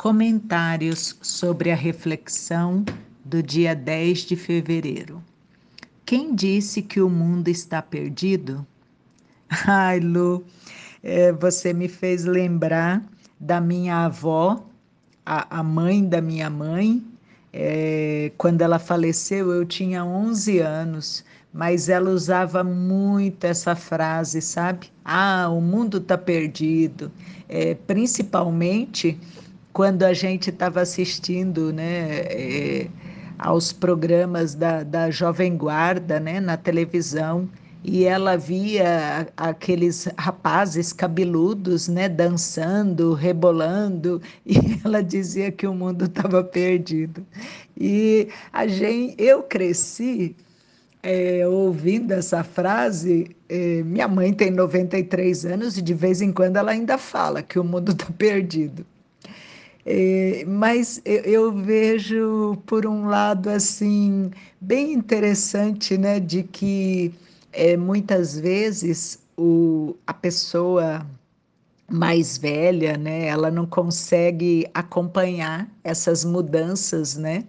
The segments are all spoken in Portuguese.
Comentários sobre a reflexão do dia 10 de fevereiro. Quem disse que o mundo está perdido? Ai, Lu, é, você me fez lembrar da minha avó, a, mãe da minha mãe. É, quando ela faleceu, eu tinha 11 anos, mas ela usava muito essa frase, sabe? Ah, o mundo está perdido. É, principalmente quando a gente estava assistindo né, é, aos programas da, da Jovem Guarda né, na televisão e ela via aqueles rapazes cabeludos né, dançando, rebolando, e ela dizia que o mundo estava perdido. E a gente, eu cresci é, ouvindo essa frase. É, minha mãe tem 93 anos e de vez em quando ela ainda fala que o mundo está perdido. É, mas eu, vejo, por um lado, assim, bem interessante, né, de que é, muitas vezes o, a pessoa mais velha, né, ela não consegue acompanhar essas mudanças, né,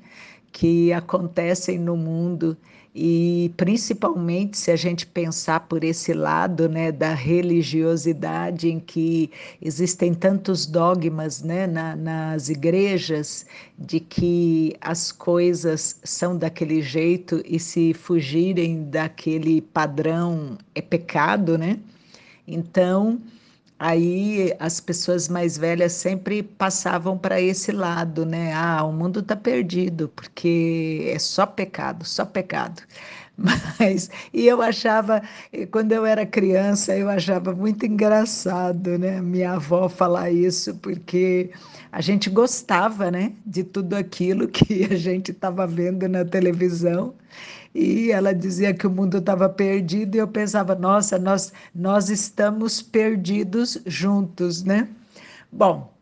que acontecem no mundo e principalmente se a gente pensar por esse lado, né, da religiosidade em que existem tantos dogmas, né, na, nas igrejas de que as coisas são daquele jeito e se fugirem daquele padrão é pecado, né? Então, Aí as pessoas mais velhas sempre passavam para esse lado, né? Ah, o mundo está perdido, porque é só pecado, só pecado. Mas, e eu achava, quando eu era criança, eu achava muito engraçado, né? Minha avó falar isso, porque a gente gostava, né? De tudo aquilo que a gente estava vendo na televisão e ela dizia que o mundo estava perdido e eu pensava, nossa, nós, nós estamos perdidos juntos, né? Bom,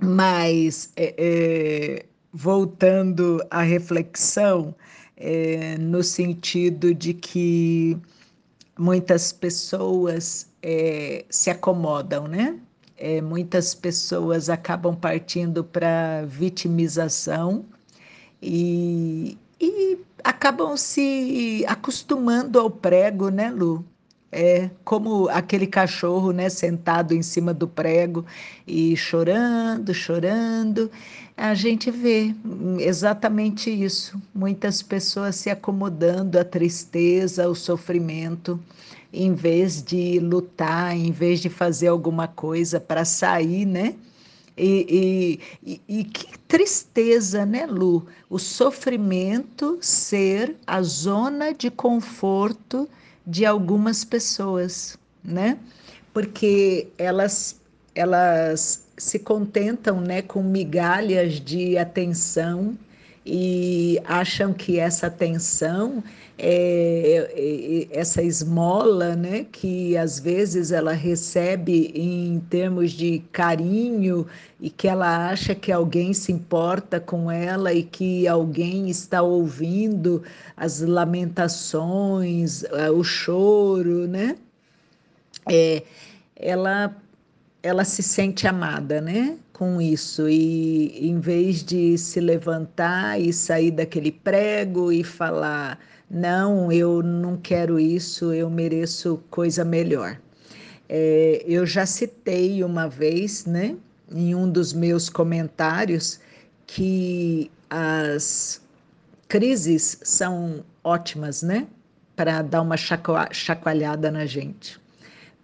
mas é, é, voltando à reflexão, é, no sentido de que muitas pessoas é, se acomodam, né? É, muitas pessoas acabam partindo para vitimização e, e acabam se acostumando ao prego, né, Lu? É como aquele cachorro, né, sentado em cima do prego e chorando, chorando. A gente vê exatamente isso. Muitas pessoas se acomodando à tristeza, ao sofrimento, em vez de lutar, em vez de fazer alguma coisa para sair, né? E, e, e, que tristeza, né, Lu? O sofrimento ser a zona de conforto de algumas pessoas, né? Porque elas, elas se contentam né, com migalhas de atenção e acham que essa atenção é, é, é, essa esmola, né, que às vezes ela recebe em termos de carinho e que ela acha que alguém se importa com ela e que alguém está ouvindo as lamentações, eh, o choro, né? É, ela ela se sente amada, né? Com isso, e em vez de se levantar e sair daquele prego e falar, não, eu não quero isso, eu mereço coisa melhor. É, eu já citei uma vez, né, em um dos meus comentários, que as crises são ótimas, né, para dar uma chacoalhada na gente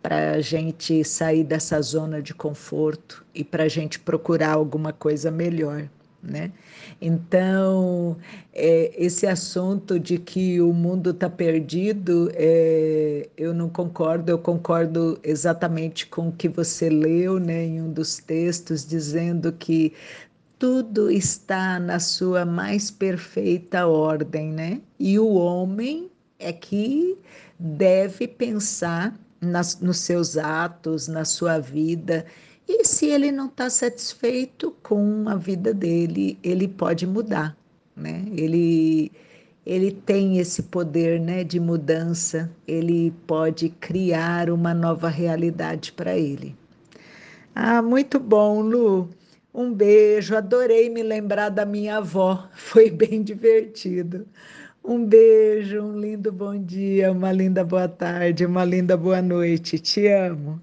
para a gente sair dessa zona de conforto e para a gente procurar alguma coisa melhor. Né? Então, é, esse assunto de que o mundo está perdido, é, eu não concordo, eu concordo exatamente com o que você leu né, em um dos textos, dizendo que tudo está na sua mais perfeita ordem, né? E o homem é que deve pensar nas, nos seus atos, na sua vida. E se ele não está satisfeito com a vida dele, ele pode mudar, né? Ele, ele tem esse poder né, de mudança, ele pode criar uma nova realidade para ele. Ah, muito bom, Lu. Um beijo, adorei me lembrar da minha avó, foi bem divertido. Um beijo, um lindo bom dia, uma linda boa tarde, uma linda boa noite. Te amo.